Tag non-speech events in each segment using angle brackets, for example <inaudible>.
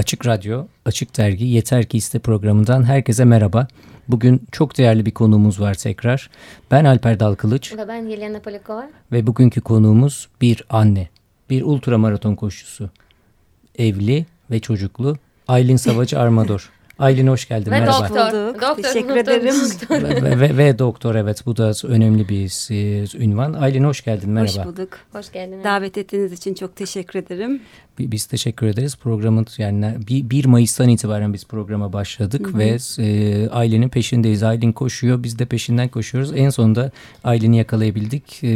Açık Radyo, Açık Dergi, Yeter Ki İste programından herkese merhaba. Bugün çok değerli bir konuğumuz var tekrar. Ben Alper Dalkılıç. Ve ben Yelena Polikova. Ve bugünkü konuğumuz bir anne. Bir ultramaraton koşucusu. Evli ve çocuklu Aylin Savacı Armador. <laughs> Aylin hoş geldin. Ve Merhaba. doktor. doktor. Teşekkür ederim. ve, ve, ve, ve doktor evet bu da önemli bir e, ünvan. Aylin hoş geldin. Merhaba. Hoş bulduk. Hoş geldin. Davet ettiğiniz için çok teşekkür ederim. Biz teşekkür ederiz. Programın yani 1 Mayıs'tan itibaren biz programa başladık hı hı. ve e, ailenin peşindeyiz. Aylin koşuyor, biz de peşinden koşuyoruz. En sonunda Aylin'i yakalayabildik. E,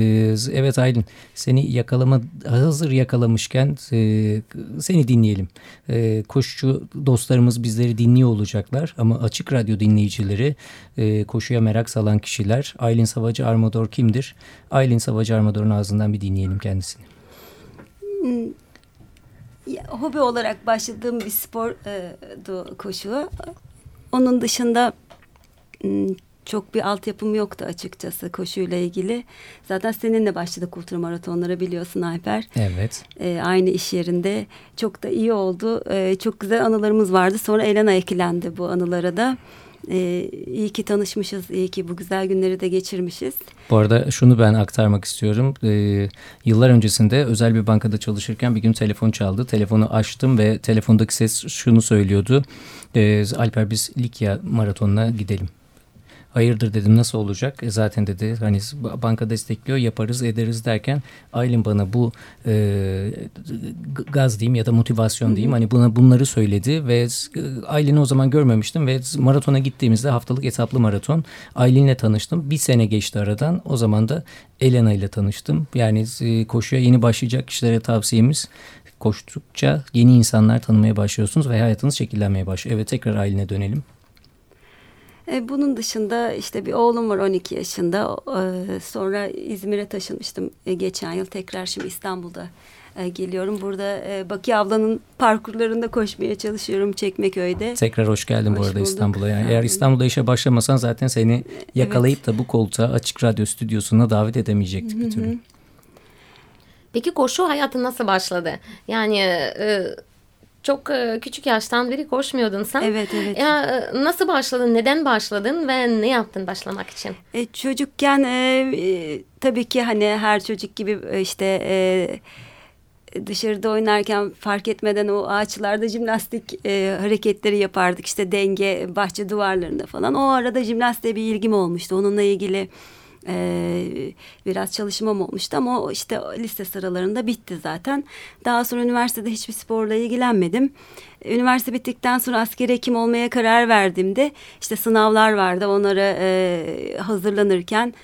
evet Aylin, seni yakalama hazır yakalamışken e, seni dinleyelim. E, koşucu dostlarımız bizleri dinliyor olacaklar ama Açık Radyo dinleyicileri, e, koşuya merak salan kişiler. Aylin Savacı Armador kimdir? Aylin Savacı Armador'un ağzından bir dinleyelim kendisini. Hobi olarak başladığım bir spor e, koşu. Onun dışında çok bir altyapım yoktu açıkçası koşuyla ilgili. Zaten seninle başladık ultra maratonlara biliyorsun Alper. Evet. E, aynı iş yerinde. Çok da iyi oldu. E, çok güzel anılarımız vardı. Sonra Elena eklendi bu anılara da. Ee, iyi ki tanışmışız, iyi ki bu güzel günleri de geçirmişiz. Bu arada şunu ben aktarmak istiyorum. Ee, yıllar öncesinde özel bir bankada çalışırken bir gün telefon çaldı. Telefonu açtım ve telefondaki ses şunu söylüyordu. Ee, Alper biz Likya maratonuna gidelim. Hayırdır dedim nasıl olacak? E zaten dedi hani banka destekliyor yaparız ederiz derken Aylin bana bu e, gaz diyeyim ya da motivasyon diyeyim hani buna bunları söyledi ve Aylin'i o zaman görmemiştim ve maratona gittiğimizde haftalık etaplı maraton Aylin'le tanıştım. Bir sene geçti aradan o zaman da Elena ile tanıştım. Yani e, koşuya yeni başlayacak kişilere tavsiyemiz koştukça yeni insanlar tanımaya başlıyorsunuz ve hayatınız şekillenmeye başlıyor. Evet tekrar Aylin'e dönelim. E, bunun dışında işte bir oğlum var 12 yaşında. E, sonra İzmir'e taşınmıştım e, geçen yıl. Tekrar şimdi İstanbul'da e, geliyorum. Burada e, Baki ablanın parkurlarında koşmaya çalışıyorum Çekmeköy'de. Tekrar hoş geldin hoş bu arada İstanbul'a. Yani eğer İstanbul'da işe başlamasan zaten seni yakalayıp evet. da bu koltuğa açık radyo stüdyosuna davet edemeyecektik bir türlü. Peki koşu hayatı nasıl başladı? Yani e, çok e, küçük yaştan beri koşmuyordun sen. Evet evet. Ya, e, nasıl başladın, neden başladın ve ne yaptın başlamak için? E, çocukken e, e, tabii ki hani her çocuk gibi işte... E, dışarıda oynarken fark etmeden o ağaçlarda jimnastik e, hareketleri yapardık. İşte denge, bahçe duvarlarında falan. O arada jimnastiğe bir ilgim olmuştu. Onunla ilgili e, biraz çalışmam olmuştu ama o işte liste sıralarında bitti zaten. Daha sonra üniversitede hiçbir sporla ilgilenmedim. Üniversite bittikten sonra askeri hekim olmaya karar verdiğimde işte sınavlar vardı. Onlara e, hazırlanırken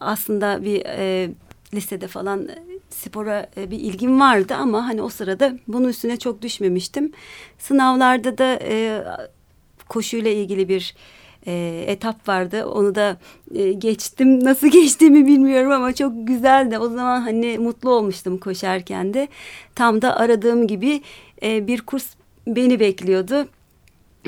aslında bir e, lisede falan spora e, bir ilgim vardı ama hani o sırada bunun üstüne çok düşmemiştim. Sınavlarda da e, koşuyla ilgili bir e, etap vardı. Onu da e, geçtim. Nasıl <laughs> geçtiğimi bilmiyorum ama çok güzeldi. O zaman hani mutlu olmuştum koşarken de. Tam da aradığım gibi e, bir kurs beni bekliyordu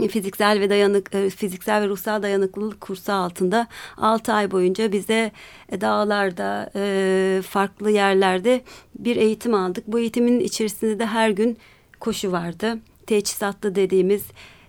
fiziksel ve dayanık e, fiziksel ve ruhsal dayanıklılık kursu altında 6 ay boyunca bize e, dağlarda e, farklı yerlerde bir eğitim aldık. Bu eğitimin içerisinde de her gün koşu vardı. Teçhizatlı dediğimiz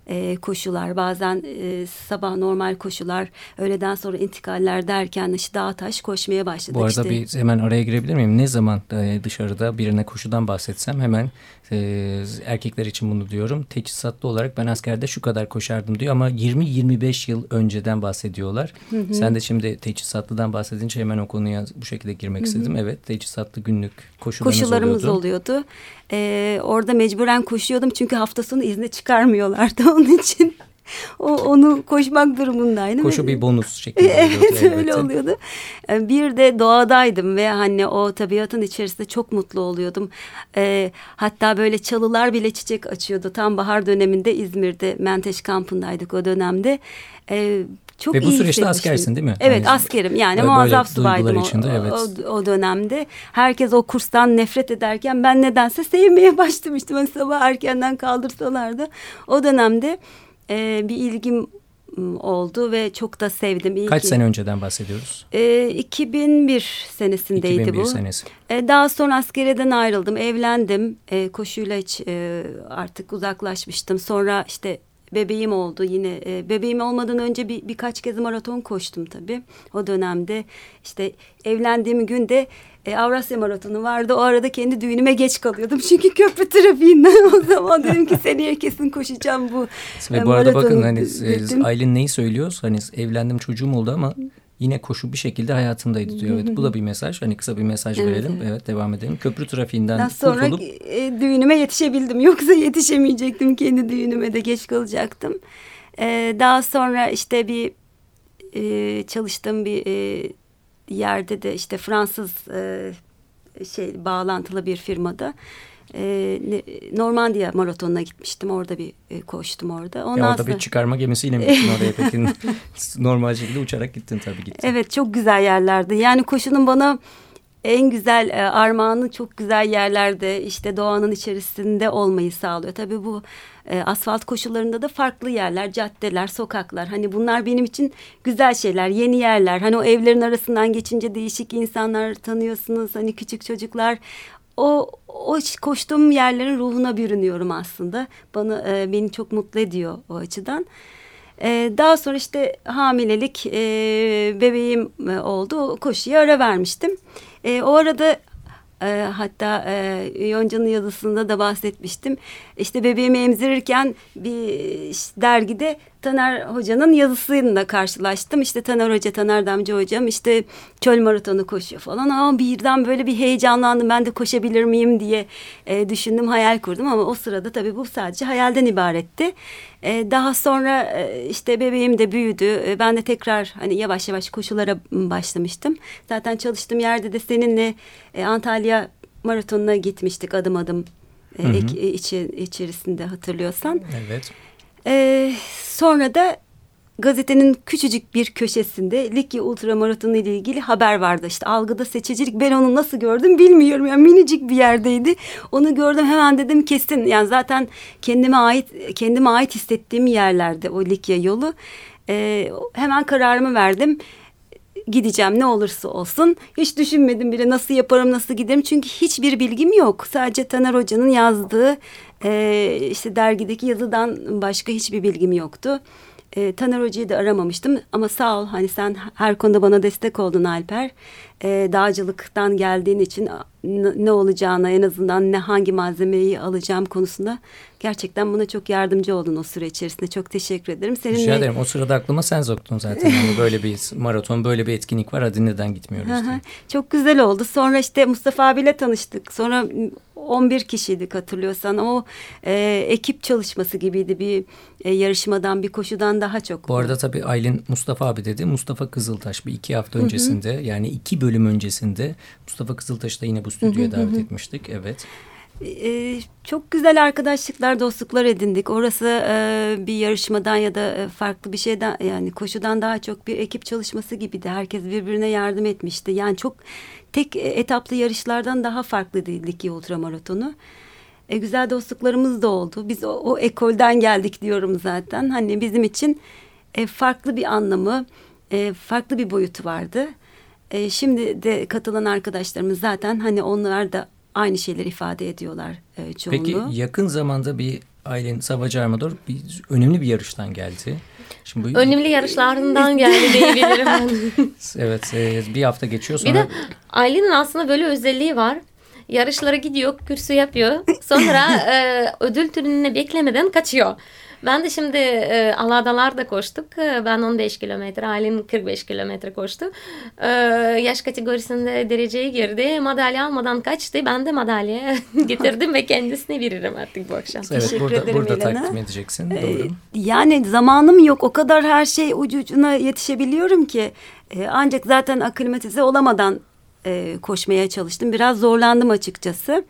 e, koşular, bazen e, sabah normal koşular, öğleden sonra intikaller derken işte dağ taş koşmaya başladık. Bu arada işte. bir hemen araya girebilir miyim? Ne zaman e, dışarıda birine koşudan bahsetsem hemen e, erkekler için bunu diyorum. Teçhizatlı olarak ben askerde şu kadar koşardım diyor ama 20-25 yıl önceden bahsediyorlar. Hı hı. Sen de şimdi teçhizatlıdan bahsedince hemen o konuya bu şekilde girmek hı hı. istedim. Evet teçhizatlı günlük koşularımız, koşularımız oluyordu. oluyordu. Ee, orada mecburen koşuyordum çünkü hafta sonu izne çıkarmıyorlardı <laughs> onun için. O, onu koşmak durumundaydım. Koşu bir bonus şeklinde <laughs> evet, öyle oluyordu. Ee, bir de doğadaydım ve hani o tabiatın içerisinde çok mutlu oluyordum. Ee, hatta böyle çalılar bile çiçek açıyordu. Tam bahar döneminde İzmir'de Menteş kampındaydık o dönemde. Ee, çok Ve bu süreçte askersin değil mi? Evet yani, askerim yani muazzaf subaydım o, içinde, evet. o, o dönemde. Herkes o kurstan nefret ederken ben nedense sevmeye başlamıştım. Hani sabah erkenden kaldırsalardı. O dönemde e, bir ilgim oldu ve çok da sevdim. İyi Kaç ki. sene önceden bahsediyoruz? E, 2001 senesindeydi 2001 bu. senesi. E, daha sonra askeriyeden ayrıldım, evlendim. E, koşuyla hiç e, artık uzaklaşmıştım. Sonra işte bebeğim oldu yine. E, bebeğim olmadan önce bir birkaç kez maraton koştum tabii. O dönemde işte evlendiğim günde e, Avrasya Maratonu vardı. O arada kendi düğünüme geç kalıyordum. <laughs> Çünkü köprü trafiğinden o zaman dedim ki seneye kesin koşacağım bu Ve bu arada bakın hani e, Aylin neyi söylüyor? Hani evlendim çocuğum oldu ama yine koşu bir şekilde hayatımdaydı diyor. Evet bu da bir mesaj. Hani kısa bir mesaj Evet, verelim. Evet. devam edelim. Köprü trafiğinden Daha sonra kurtulup e, düğünüme yetişebildim. <laughs> Yoksa yetişemeyecektim. Kendi düğünüme de geç kalacaktım. E, daha sonra işte bir e, çalıştığım bir e, yerde de işte Fransız e, şey bağlantılı bir firmada e, Normandiya maratonuna gitmiştim. Orada bir e, koştum orada. Ondan ya orada sonra- bir çıkarma gemisiyle mi <laughs> gittin oraya peki? <laughs> Normal şekilde uçarak gittin tabii gittin. Evet çok güzel yerlerde. Yani koşunun bana en güzel e, armağanı çok güzel yerlerde işte doğanın içerisinde olmayı sağlıyor. Tabii bu e, asfalt koşularında da farklı yerler, caddeler, sokaklar. Hani bunlar benim için güzel şeyler, yeni yerler. Hani o evlerin arasından geçince değişik insanlar tanıyorsunuz. Hani küçük çocuklar. O, o koştuğum yerlerin ruhuna bürünüyorum aslında. Bana e, beni çok mutlu ediyor o açıdan. Ee, daha sonra işte hamilelik e, bebeğim e, oldu. O koşuya ara vermiştim. E, o arada e, hatta e, Yonca'nın yazısında da bahsetmiştim. İşte bebeğimi emzirirken bir dergide Taner Hoca'nın yazısıyla karşılaştım. İşte Taner Hoca, Taner Damcı Hocam işte çöl maratonu koşuyor falan. Ama birden böyle bir heyecanlandım. Ben de koşabilir miyim diye e, düşündüm, hayal kurdum. Ama o sırada tabii bu sadece hayalden ibaretti. E, daha sonra e, işte bebeğim de büyüdü. E, ben de tekrar hani yavaş yavaş koşulara başlamıştım. Zaten çalıştığım yerde de seninle e, Antalya maratonuna gitmiştik adım adım. E, Hı hı. ek- e, içi, içerisinde hatırlıyorsan. Evet. Ee, sonra da gazetenin küçücük bir köşesinde Likya Ultramaratonu ile ilgili haber vardı. İşte algıda seçicilik ben onu nasıl gördüm bilmiyorum. Yani minicik bir yerdeydi. Onu gördüm hemen dedim kesin. Yani zaten kendime ait kendime ait hissettiğim yerlerde o Likya yolu. Ee, hemen kararımı verdim gideceğim ne olursa olsun. Hiç düşünmedim bile nasıl yaparım nasıl giderim. Çünkü hiçbir bilgim yok. Sadece Taner Hoca'nın yazdığı e, işte dergideki yazıdan başka hiçbir bilgim yoktu. E, Taner Hoca'yı da aramamıştım ama sağ ol hani sen her konuda bana destek oldun Alper. E, dağcılıktan geldiğin için ne olacağına en azından ne hangi malzemeyi alacağım konusunda gerçekten bana çok yardımcı oldun o süre içerisinde. Çok teşekkür ederim. Seninle Rica ederim. O sırada aklıma sen soktun zaten. Yani böyle bir maraton, böyle bir etkinlik var. Hadi neden gitmiyoruz diye. Çok güzel oldu. Sonra işte Mustafa abiyle tanıştık. Sonra 11 kişiydik hatırlıyorsan. O e, ekip çalışması gibiydi. Bir e, yarışmadan, bir koşudan daha çok. Bu arada tabii Aylin Mustafa abi dedi. Mustafa Kızıltaş bir iki hafta öncesinde yani iki bölüm öncesinde Mustafa Kızıltaş'ı da yine bu stüdyoya davet etmiştik. Evet. E, çok güzel arkadaşlıklar, dostluklar edindik. Orası e, bir yarışmadan ya da e, farklı bir şeyden yani koşudan daha çok bir ekip çalışması gibiydi. Herkes birbirine yardım etmişti. Yani çok tek etaplı yarışlardan daha farklıydı Likya Ultramaratonu. E, güzel dostluklarımız da oldu. Biz o, o ekolden geldik diyorum zaten. Hani bizim için e, farklı bir anlamı, e, farklı bir boyutu vardı. E, şimdi de katılan arkadaşlarımız zaten hani onlar da aynı şeyleri ifade ediyorlar e, çoğunluğu. Peki yakın zamanda bir Aylin Savacı Armador bir, önemli bir yarıştan geldi. Şimdi bu, Önemli yarışlarından geldi diyebilirim. <laughs> Evet e, bir hafta geçiyor sonra Bir de Aylin'in aslında böyle özelliği var. Yarışlara gidiyor, kürsü yapıyor. Sonra <laughs> e, ödül törenini beklemeden kaçıyor. Ben de şimdi e, Aladalar'da koştuk. E, Ben 15 kilometre, Aylin 45 kilometre koştu. E, yaş kategorisinde dereceye girdi. Madalya almadan kaçtı. Ben de madalya <laughs> getirdim ve kendisine veririm artık bu akşam. evet Teşekkür burada ederim burada Elena. takdim edeceksin. Ee, Doğru. Yani zamanım yok. O kadar her şey ucu ucuna yetişebiliyorum ki. Ee, ancak zaten aklimatize olamadan e, koşmaya çalıştım. Biraz zorlandım açıkçası.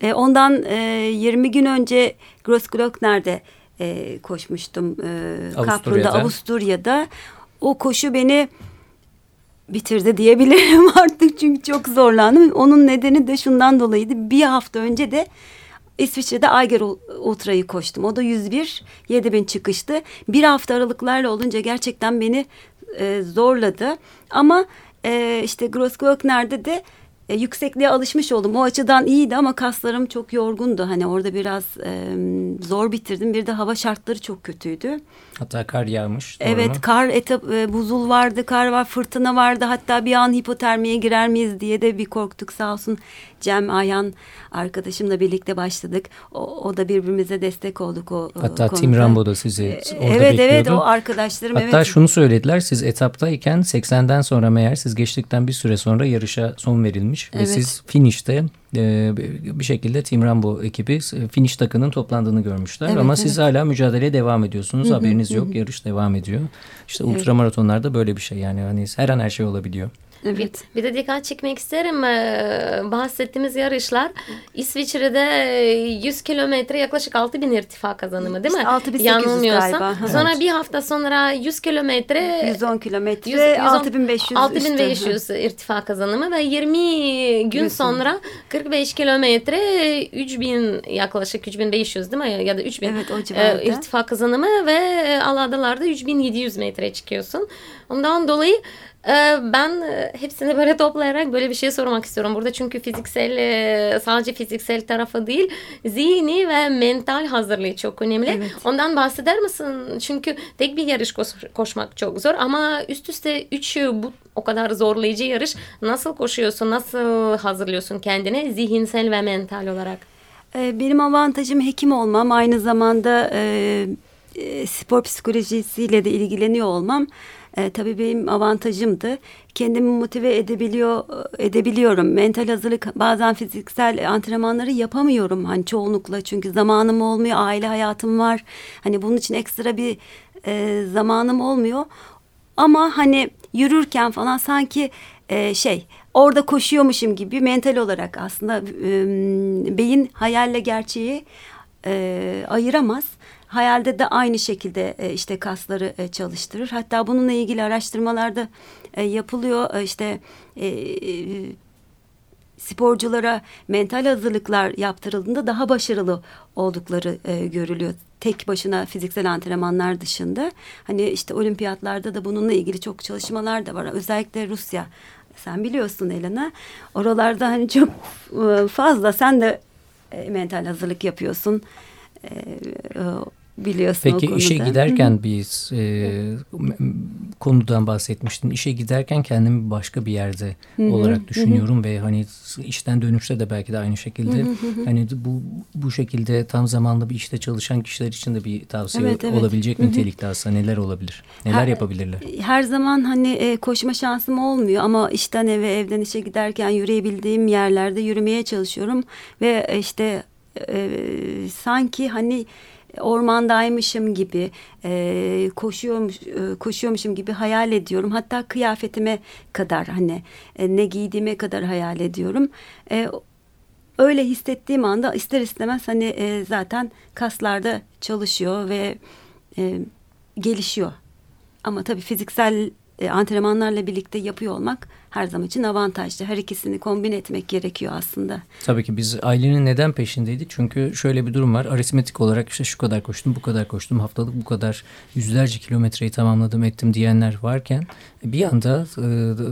E, ondan e, 20 gün önce Grossglockner'de e, koşmuştum. E. Kaprun'da, Avusturya'da. O koşu beni bitirdi diyebilirim <laughs> artık çünkü çok zorlandım. Onun nedeni de şundan dolayıydı. Bir hafta önce de İsviçre'de Ayger Ultra'yı koştum. O da 101 7000 çıkıştı. Bir hafta aralıklarla olunca gerçekten beni e, zorladı. Ama e, işte Grossglockner'de de e, yüksekliğe alışmış oldum. O açıdan iyiydi ama kaslarım çok yorgundu. Hani orada biraz e, zor bitirdim. Bir de hava şartları çok kötüydü. Hatta kar yağmış. Evet mu? kar etap e, buzul vardı, kar var, fırtına vardı. Hatta bir an hipotermiye girer miyiz diye de bir korktuk sağ olsun. Cem Ayhan arkadaşımla birlikte başladık. O, o da birbirimize destek olduk o Hatta konuda. Tim Rambo da sizi E, orada Evet bekliyordu. evet o arkadaşlarım Hatta evet. şunu söylediler siz etaptayken 80'den sonra meğer siz geçtikten bir süre sonra yarışa son verilmiş ve Evet. siz finişte e, bir şekilde Team Rambo ekibi finish takının toplandığını görmüşler Evet, ama evet. siz hala mücadeleye devam ediyorsunuz Hı hı, haberiniz hı yok yarış devam ediyor. İşte Evet. ultramaratonlarda böyle bir şey yani hani her an her şey olabiliyor. Evet. Bir, bir de dikkat çekmek isterim. Ee, Bahsettiğimiz yarışlar İsviçre'de e, 100 kilometre yaklaşık 6000 irtifa kazanımı değil mi? İşte 6800 Yanılmıyorsam. galiba. Sonra Evet. bir hafta sonra 100 kilometre 110 kilometre, 100 110 6500 6500 irtifa kazanımı ve 20 gün Gün sonra 45 kilometre 3000 yaklaşık 3500 değil mi ya da 3000 Evet o e, irtifa kazanımı ve Aladalar'da 3700 metre çıkıyorsun. Ondan dolayı ben e, hepsini böyle toplayarak böyle bir şey sormak istiyorum burada çünkü fiziksel e, sadece fiziksel tarafı değil zihni ve mental hazırlığı çok önemli. Evet. Ondan bahseder misin? Çünkü tek bir yarış koş- koşmak çok zor ama üst üste üç bu o kadar zorlayıcı yarış nasıl koşuyorsun? Nasıl hazırlıyorsun kendini zihinsel ve mental olarak? Ee, Benim avantajım hekim olmam. Aynı zamanda e, spor psikolojisiyle de ilgileniyor olmam. E, tabii benim avantajımdı. Kendimi motive edebiliyor edebiliyorum. Mental hazırlık bazen fiziksel antrenmanları yapamıyorum. Hani çoğunlukla çünkü zamanım olmuyor. Aile hayatım var. Hani bunun için ekstra bir e, zamanım olmuyor. Ama hani yürürken falan sanki e, şey orada koşuyormuşum gibi mental olarak aslında e, beyin hayalle gerçeği e, ayıramaz. Hayalde de aynı şekilde e, işte kasları e, çalıştırır. Hatta bununla ilgili araştırmalarda e, yapılıyor. E, işte e, sporculara mental hazırlıklar yaptırıldığında daha başarılı oldukları e, görülüyor. Tek başına fiziksel antrenmanlar dışında. Hani işte olimpiyatlarda da bununla ilgili çok çalışmalar da var. Özellikle Rusya. Sen biliyorsun Elena. Oralarda hani çok e, fazla sen de e, mental hazırlık yapıyorsun. E, e, biliyorsun o Peki konuda. işe giderken biz e, konudan bahsetmiştin. İşe giderken kendimi başka bir yerde olarak düşünüyorum ve hani işten dönüşte de belki de aynı şekilde hani bu bu şekilde tam zamanlı bir işte çalışan kişiler için de bir tavsiye Evet, evet. olabilecek nitelikte aslında neler olabilir? Neler Her- yapabilirler? Her zaman hani e, koşma şansım olmuyor ama işten eve evden işe giderken yürüyebildiğim yerlerde yürümeye çalışıyorum ve e, işte e, sanki hani ormandaymışım gibi e, koşuyormuş e, koşuyormuşum gibi hayal ediyorum hatta kıyafetime kadar hani e, ne giydiğime kadar hayal ediyorum E, öyle hissettiğim anda ister istemez hani e, zaten kaslarda çalışıyor ve e, gelişiyor. Ama tabii fiziksel e, antrenmanlarla birlikte yapıyor olmak her zaman için avantajlı. Her ikisini kombin etmek gerekiyor aslında. Tabii ki biz ailenin neden peşindeydik? Çünkü şöyle bir durum var. Aritmetik olarak işte şu kadar koştum, bu kadar koştum, haftalık bu kadar yüzlerce kilometreyi tamamladım, ettim diyenler varken bir anda e,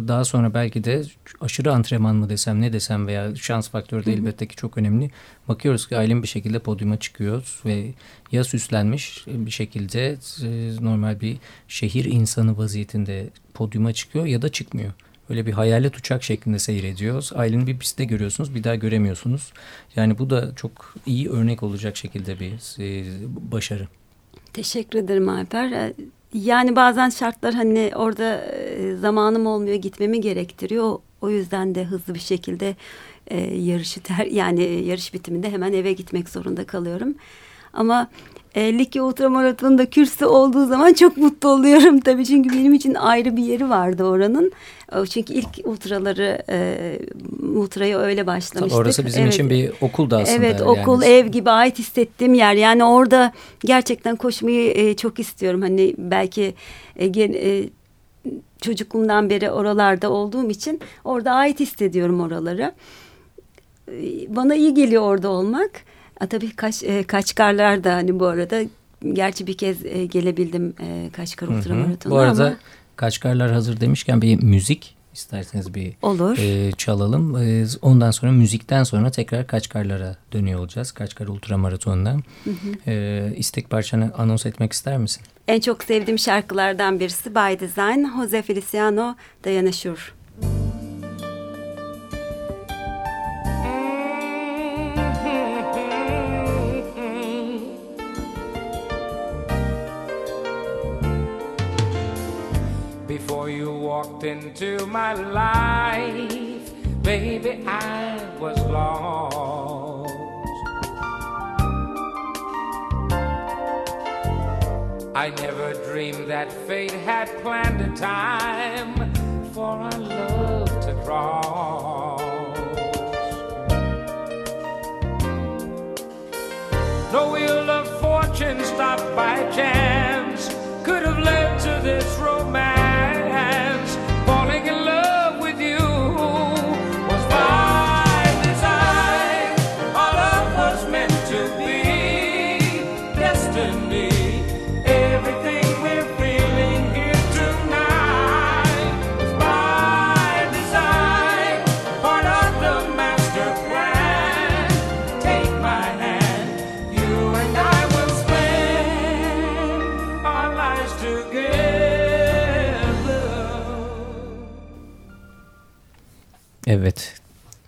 daha sonra belki de aşırı antrenman mı desem ne desem veya şans faktörü de elbette ki çok önemli. Bakıyoruz ki ailem bir şekilde podyuma çıkıyor ve ya süslenmiş bir şekilde e, normal bir şehir insanı vaziyetinde podyuma çıkıyor ya da çıkmıyor. Öyle bir hayalet uçak şeklinde seyrediyor. Ailenin bir pistte görüyorsunuz bir daha göremiyorsunuz. Yani bu da çok iyi örnek olacak şekilde bir e, başarı. Teşekkür ederim Alper. E, Yani bazen şartlar hani orada e, zamanım olmuyor gitmemi gerektiriyor. O- yüzden de hızlı bir şekilde yarışı ter yani yarış bitiminde hemen eve gitmek zorunda kalıyorum. Ama e, Likya Ultramaraton'da kürsü olduğu zaman çok mutlu oluyorum <laughs> tabii. Çünkü benim için ayrı bir yeri vardı oranın. Çünkü ilk ultraları, e, ultrayı öyle başlamıştık. Orası bizim Evet. için bir okul da aslında. Evet yani. okul ev gibi ait hissettiğim yer. Yani orada gerçekten koşmayı e, çok istiyorum. Hani belki e, gen- e, çocukluğumdan beri oralarda olduğum için orada ait hissediyorum oraları. E, Bana iyi geliyor orada olmak. A, tabii kaç, e, Kaçkarlar da hani bu arada gerçi bir kez e, gelebildim e, Kaçkar Ultramaratonu Bu arada ama... Kaçkarlar hazır demişken bir müzik isterseniz bir Olur. E, çalalım. E, ondan sonra müzikten sonra tekrar Kaçkarlar'a dönüyor olacağız. Kaçkar Ultramaraton'dan. Hı hı. E, istek parçanı anons etmek ister misin? En çok sevdiğim şarkılardan birisi By Design, Jose Feliciano Diana Şur. walked into my life, baby, I was lost. I never dreamed that fate had planned a time for our love to cross. No wheel of fortune stopped by chance could have led to this romance.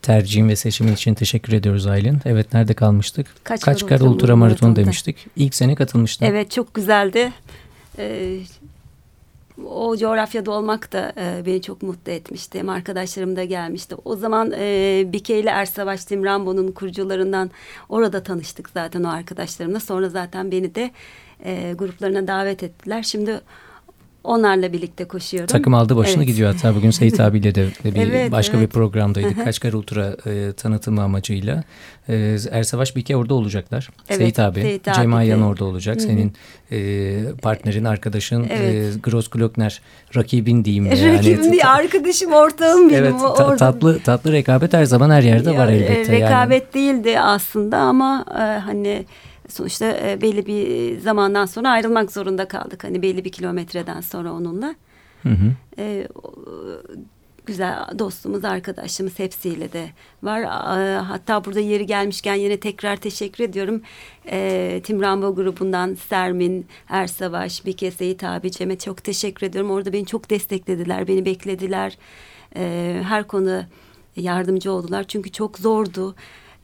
Tercihim ve seçimin için teşekkür ediyoruz Aylin. Evet nerede kalmıştık? Kaçkar, Kaçkar Ultra, Ultra Maraton demiştik. İlk sene katılmıştın. Evet çok güzeldi. Ee, o coğrafyada olmak da e, beni çok mutlu etmişti. Hem arkadaşlarım da gelmişti. O zaman e, Bike ile Ersavaş Tim Rambo'nun kurucularından orada tanıştık zaten o arkadaşlarımla. Sonra zaten beni de e, gruplarına davet ettiler. Şimdi Onlarla birlikte koşuyorum. Takım aldı başını evet. gidiyor hatta bugün Seyit <laughs> abiyle de bir evet, başka evet. bir programdaydık. Kaçkar Ultra e, tanıtımı amacıyla. E, Ersavaş Bike orada olacaklar. Evet, Seyit abi, Seyit abi Cem Ayyan orada olacak. Hı -hı. Senin e, partnerin, arkadaşın evet. e, Gross Glockner rakibin diyeyim. Yani. Rakibim değil, arkadaşım, ortağım benim. Evet, ta tatlı tatlı rekabet her zaman her yerde ya, var elbette. Rekabet yani. değildi aslında ama e, hani sonuçta e, belli bir zamandan sonra ayrılmak zorunda kaldık. Hani belli bir kilometreden sonra onunla. Hı hı. E, güzel dostumuz, arkadaşımız hepsiyle de var. Hatta burada yeri gelmişken yine tekrar teşekkür ediyorum. E, Tim Rambo grubundan Sermin, Ersavaş, Bike Seyit abi, Cem'e çok teşekkür ediyorum. Orada beni çok desteklediler, beni beklediler. E, her konu yardımcı oldular. Çünkü çok zordu.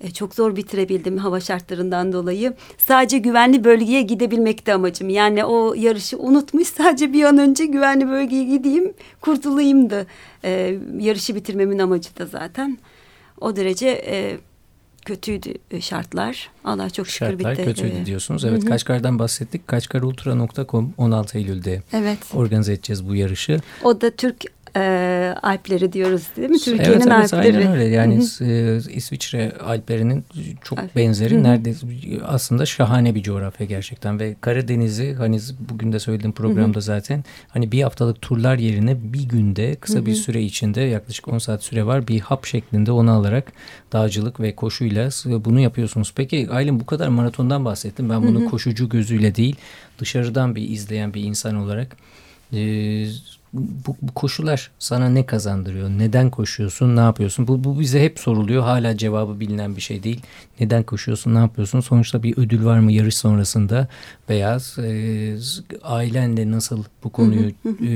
E, çok zor bitirebildim hava şartlarından dolayı. Sadece güvenli bölgeye gidebilmekti amacım. Yani o yarışı unutmuş sadece bir an önce güvenli bölgeye gideyim kurtulayımdı. E, yarışı bitirmemin amacı da zaten. O derece e, kötüydü e, şartlar. Allah çok şükür şartlar bitti. kötüydü evet. diyorsunuz. Evet Hı-hı. Kaçkar'dan bahsettik. Kaçkarultra.com 16 Eylül'de evet. organize edeceğiz bu yarışı. O da Türk e, Alpleri diyoruz değil mi? Türkiye'nin evet, evet, Alpleri. Aynen öyle. Yani e, İsviçre Alplerinin çok Alp. benzeri. Hı -hı. Neredeyse aslında şahane bir coğrafya gerçekten ve Karadeniz'i hani bugün de söylediğim programda Hı -hı. zaten hani bir haftalık turlar yerine bir günde kısa Hı -hı. bir süre içinde yaklaşık 10 saat süre var. Bir hap şeklinde onu alarak dağcılık ve koşuyla bunu yapıyorsunuz. Peki Aylin bu kadar maratondan bahsettim. Ben bunu Hı -hı. koşucu gözüyle değil dışarıdan bir izleyen bir insan olarak e, bu, bu koşular sana ne kazandırıyor? Neden koşuyorsun? Ne yapıyorsun? Bu, bu bize hep soruluyor. Hala cevabı bilinen bir şey değil. Neden koşuyorsun? Ne yapıyorsun? Sonuçta bir ödül var mı yarış sonrasında? Veya e, ailenle nasıl bu konuyu e,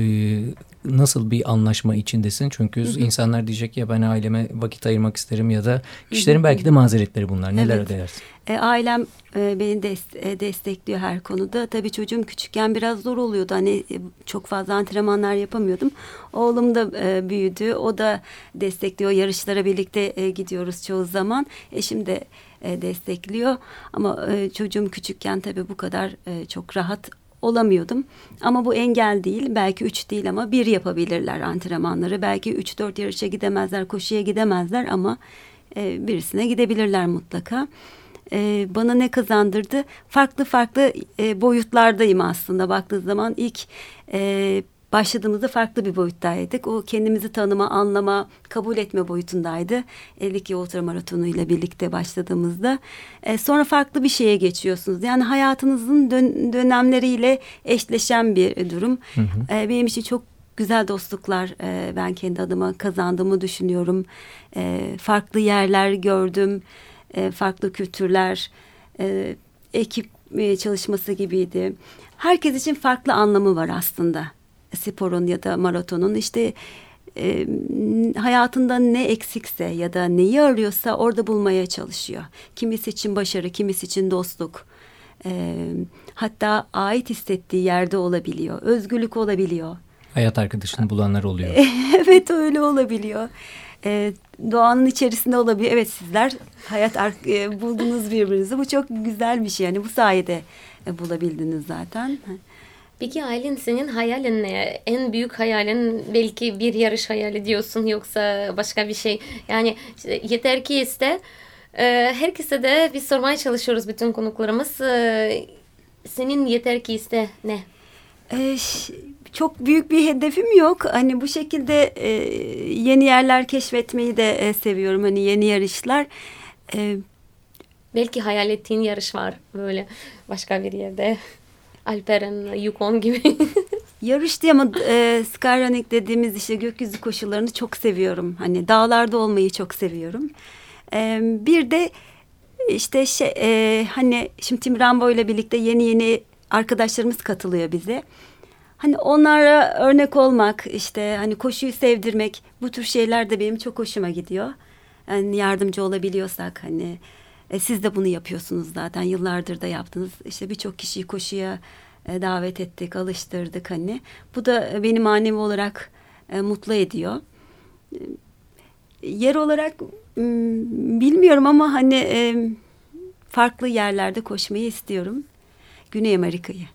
nasıl bir anlaşma içindesin? Çünkü insanlar diyecek ya ben aileme vakit ayırmak isterim ya da kişilerin belki de mazeretleri bunlar. Neler evet. ödersin? E, ailem e, beni dest e, destekliyor her konuda. Tabii çocuğum küçükken biraz zor oluyordu. Hani e, çok fazla antrenmanlar yapamıyordum. Oğlum da e, büyüdü. O da destekliyor. Yarışlara birlikte e, gidiyoruz çoğu zaman. Eşim de e, destekliyor. Ama e, çocuğum küçükken tabii bu kadar e, çok rahat olamıyordum. Ama bu engel değil. Belki üç değil ama bir yapabilirler antrenmanları. Belki üç dört yarışa gidemezler, koşuya gidemezler ama e, birisine gidebilirler mutlaka e, bana ne kazandırdı? Farklı farklı e, boyutlardayım aslında baktığı zaman ilk e, başladığımızda farklı bir boyuttaydık. O kendimizi tanıma, anlama, kabul etme boyutundaydı. 52 ultra maratonu ile birlikte başladığımızda. E, sonra farklı bir şeye geçiyorsunuz. Yani hayatınızın dön dönemleriyle eşleşen bir durum. Hı hı. E, benim için çok güzel dostluklar e, ben kendi adıma kazandığımı düşünüyorum. E, farklı yerler gördüm, e, farklı kültürler, e, ekip e, çalışması gibiydi. Herkes için farklı anlamı var aslında sporun ya da maratonun. İşte e, hayatında ne eksikse ya da neyi arıyorsa orada bulmaya çalışıyor. Kimisi için başarı, kimisi için dostluk. E, hatta ait hissettiği yerde olabiliyor. Özgürlük olabiliyor. Hayat arkadaşını bulanlar oluyor. <laughs> evet öyle olabiliyor. Ee, doğanın içerisinde olabiliyor. Evet sizler hayat e, buldunuz birbirinizi. Bu çok güzel bir şey. Yani bu sayede e, bulabildiniz zaten. Peki Aylin senin hayalin ne? En büyük hayalin belki bir yarış hayali diyorsun yoksa başka bir şey. Yani işte yeter ki iste. Ee, herkese de biz sormaya çalışıyoruz bütün konuklarımız. Ee, senin yeter ki iste ne? Ee, çok büyük bir hedefim yok. Hani bu şekilde e, yeni yerler keşfetmeyi de e, seviyorum. Hani yeni yarışlar. E, Belki hayal ettiğin yarış var böyle başka bir yerde. Alperen, Yukon gibi. <laughs> Yarış diye ama e, skyrunning dediğimiz işte gökyüzü koşullarını çok seviyorum. Hani dağlarda olmayı çok seviyorum. E, bir de işte şey e, hani şimdi Tim Rambo ile birlikte yeni yeni arkadaşlarımız katılıyor bize. Hani onlara örnek olmak, işte hani koşuyu sevdirmek bu tür şeyler de benim çok hoşuma gidiyor. Yani yardımcı olabiliyorsak hani e, siz de bunu yapıyorsunuz zaten yıllardır da yaptınız. İşte birçok kişiyi koşuya e, davet ettik, alıştırdık hani. Bu da beni manevi olarak e, mutlu ediyor. E, yer olarak bilmiyorum ama hani e, farklı yerlerde koşmayı istiyorum. Güney Amerika'yı.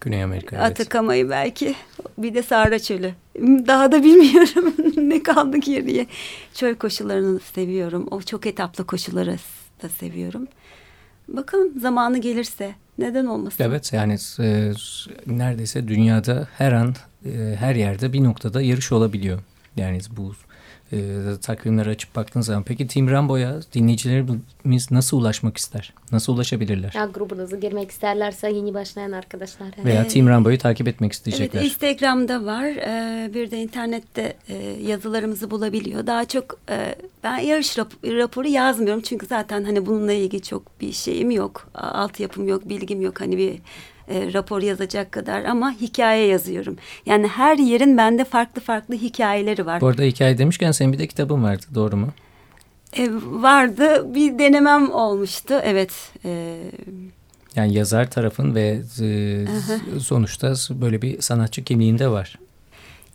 Güney Amerika evet. Atakama'yı belki. Bir de Sahra Çölü. Daha da bilmiyorum <laughs> ne kaldı geriye. Çöl koşullarını seviyorum. O çok etaplı koşuları da seviyorum. Bakalım zamanı gelirse neden olmasın? Evet yani e, neredeyse dünyada her an e, her yerde bir noktada yarış olabiliyor. Yani bu e, takvimleri açıp baktığın zaman. Peki Team Rambo'ya dinleyicilerimiz nasıl ulaşmak ister? Nasıl ulaşabilirler? Ya grubunuzu girmek isterlerse yeni başlayan arkadaşlar. Veya Team Rambo'yu takip etmek isteyecekler. Evet Instagram'da var. Ee, bir de internette e, yazılarımızı bulabiliyor. Daha çok e, ben yarış raporu yazmıyorum. Çünkü zaten hani bununla ilgili çok bir şeyim yok. Altyapım yok, bilgim yok. Hani bir e, rapor yazacak kadar ama hikaye yazıyorum. Yani her yerin bende farklı farklı hikayeleri var. Bu arada hikaye demişken senin bir de kitabın vardı doğru mu? E, vardı bir denemem olmuştu evet. E, yani yazar tarafın ve e, sonuçta böyle bir sanatçı kimliğinde var.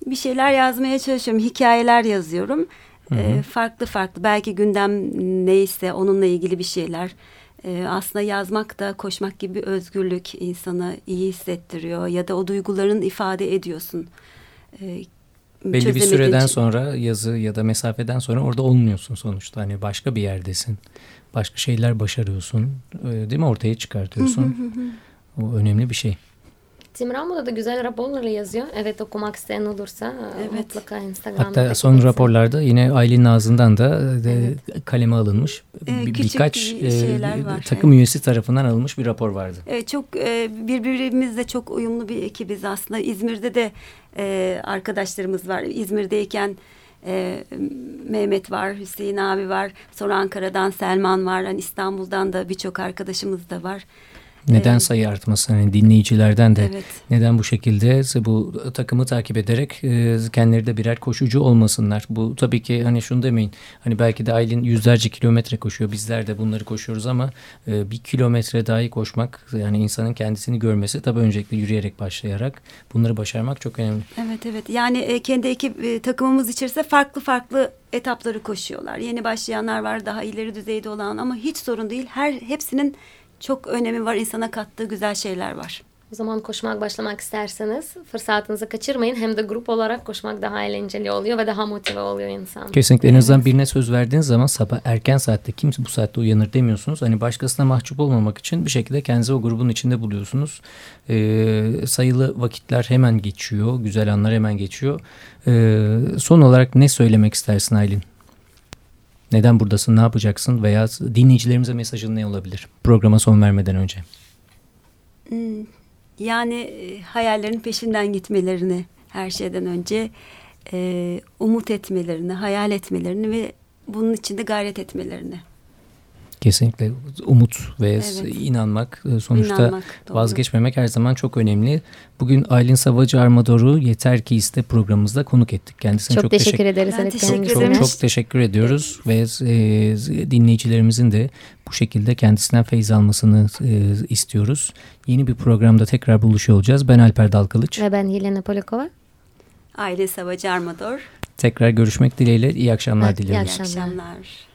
Bir şeyler yazmaya çalışıyorum hikayeler yazıyorum. Hı hı. E, farklı farklı belki gündem neyse onunla ilgili bir şeyler e, aslında yazmak da koşmak gibi özgürlük insana iyi hissettiriyor ya da o duyguların ifade ediyorsun. E, Belli bir süreden için. sonra yazı ya da mesafeden sonra orada olmuyorsun sonuçta. Hani başka bir yerdesin. Başka şeyler başarıyorsun. E, değil mi? Ortaya çıkartıyorsun. o önemli bir şey. Tim Rambo'da da güzel raporları yazıyor. Evet okumak isteyen olursa e, evet. mutlaka Instagram'da. Hatta son raporlarda yine Aylin'in ağzından da e, evet. kaleme alınmış ee, birkaç bir e, var, takım evet. üyesi tarafından alınmış bir rapor vardı. Evet, çok e, birbirimizle çok uyumlu bir ekibiz aslında. İzmir'de de e, arkadaşlarımız var. İzmir'deyken e, Mehmet var, Hüseyin abi var. Sonra Ankara'dan Selman var. Yani İstanbul'dan da birçok arkadaşımız da var. Neden evet. sayı artması hani dinleyicilerden de evet. neden bu şekilde bu takımı takip ederek e, kendileri de birer koşucu olmasınlar. Bu tabii ki hani şunu demeyin hani belki de Aylin yüzlerce kilometre koşuyor bizler de bunları koşuyoruz ama e, bir kilometre dahi koşmak yani insanın kendisini görmesi tabii öncelikle yürüyerek başlayarak bunları başarmak çok önemli. Evet evet yani e, kendi ekip takımımız içerisinde farklı farklı etapları koşuyorlar. Yeni başlayanlar var daha ileri düzeyde olan ama hiç sorun değil her hepsinin çok önemi var. insana kattığı güzel şeyler var. O zaman koşmak başlamak isterseniz fırsatınızı kaçırmayın. Hem de grup olarak koşmak daha eğlenceli oluyor ve daha motive oluyor insan. Kesinlikle en azından birine söz verdiğiniz zaman sabah erken saatte kimse bu saatte uyanır demiyorsunuz. Hani başkasına mahcup olmamak için bir şekilde kendinizi o grubun içinde buluyorsunuz. Ee, sayılı vakitler hemen geçiyor. Güzel anlar hemen geçiyor. Ee, son olarak ne söylemek istersin Aylin? Neden buradasın, ne yapacaksın veya dinleyicilerimize mesajın ne olabilir programa son vermeden önce? Hmm, Yani e, hayallerin peşinden gitmelerini her şeyden önce e, umut etmelerini, hayal etmelerini ve bunun için de gayret etmelerini. Kesinlikle umut ve Evet. inanmak e, sonuçta İnanmak, doğru. vazgeçmemek her zaman çok önemli. Bugün Aylin Savacı Armador'u Yeter Ki İste programımızda konuk ettik. Kendisine Çok, çok, teşekkür ederiz. Ben teşekkür. Çok, çok teşekkür ediyoruz ve e, dinleyicilerimizin de bu şekilde kendisinden feyiz almasını e, istiyoruz. Yeni bir programda tekrar buluşuyor olacağız. Ben Alper Dalkılıç. Ve ben Helena Polikova. Aile Savacı Armador. Tekrar görüşmek dileğiyle iyi akşamlar Evet, iyi diliyoruz. akşamlar. İyi akşamlar.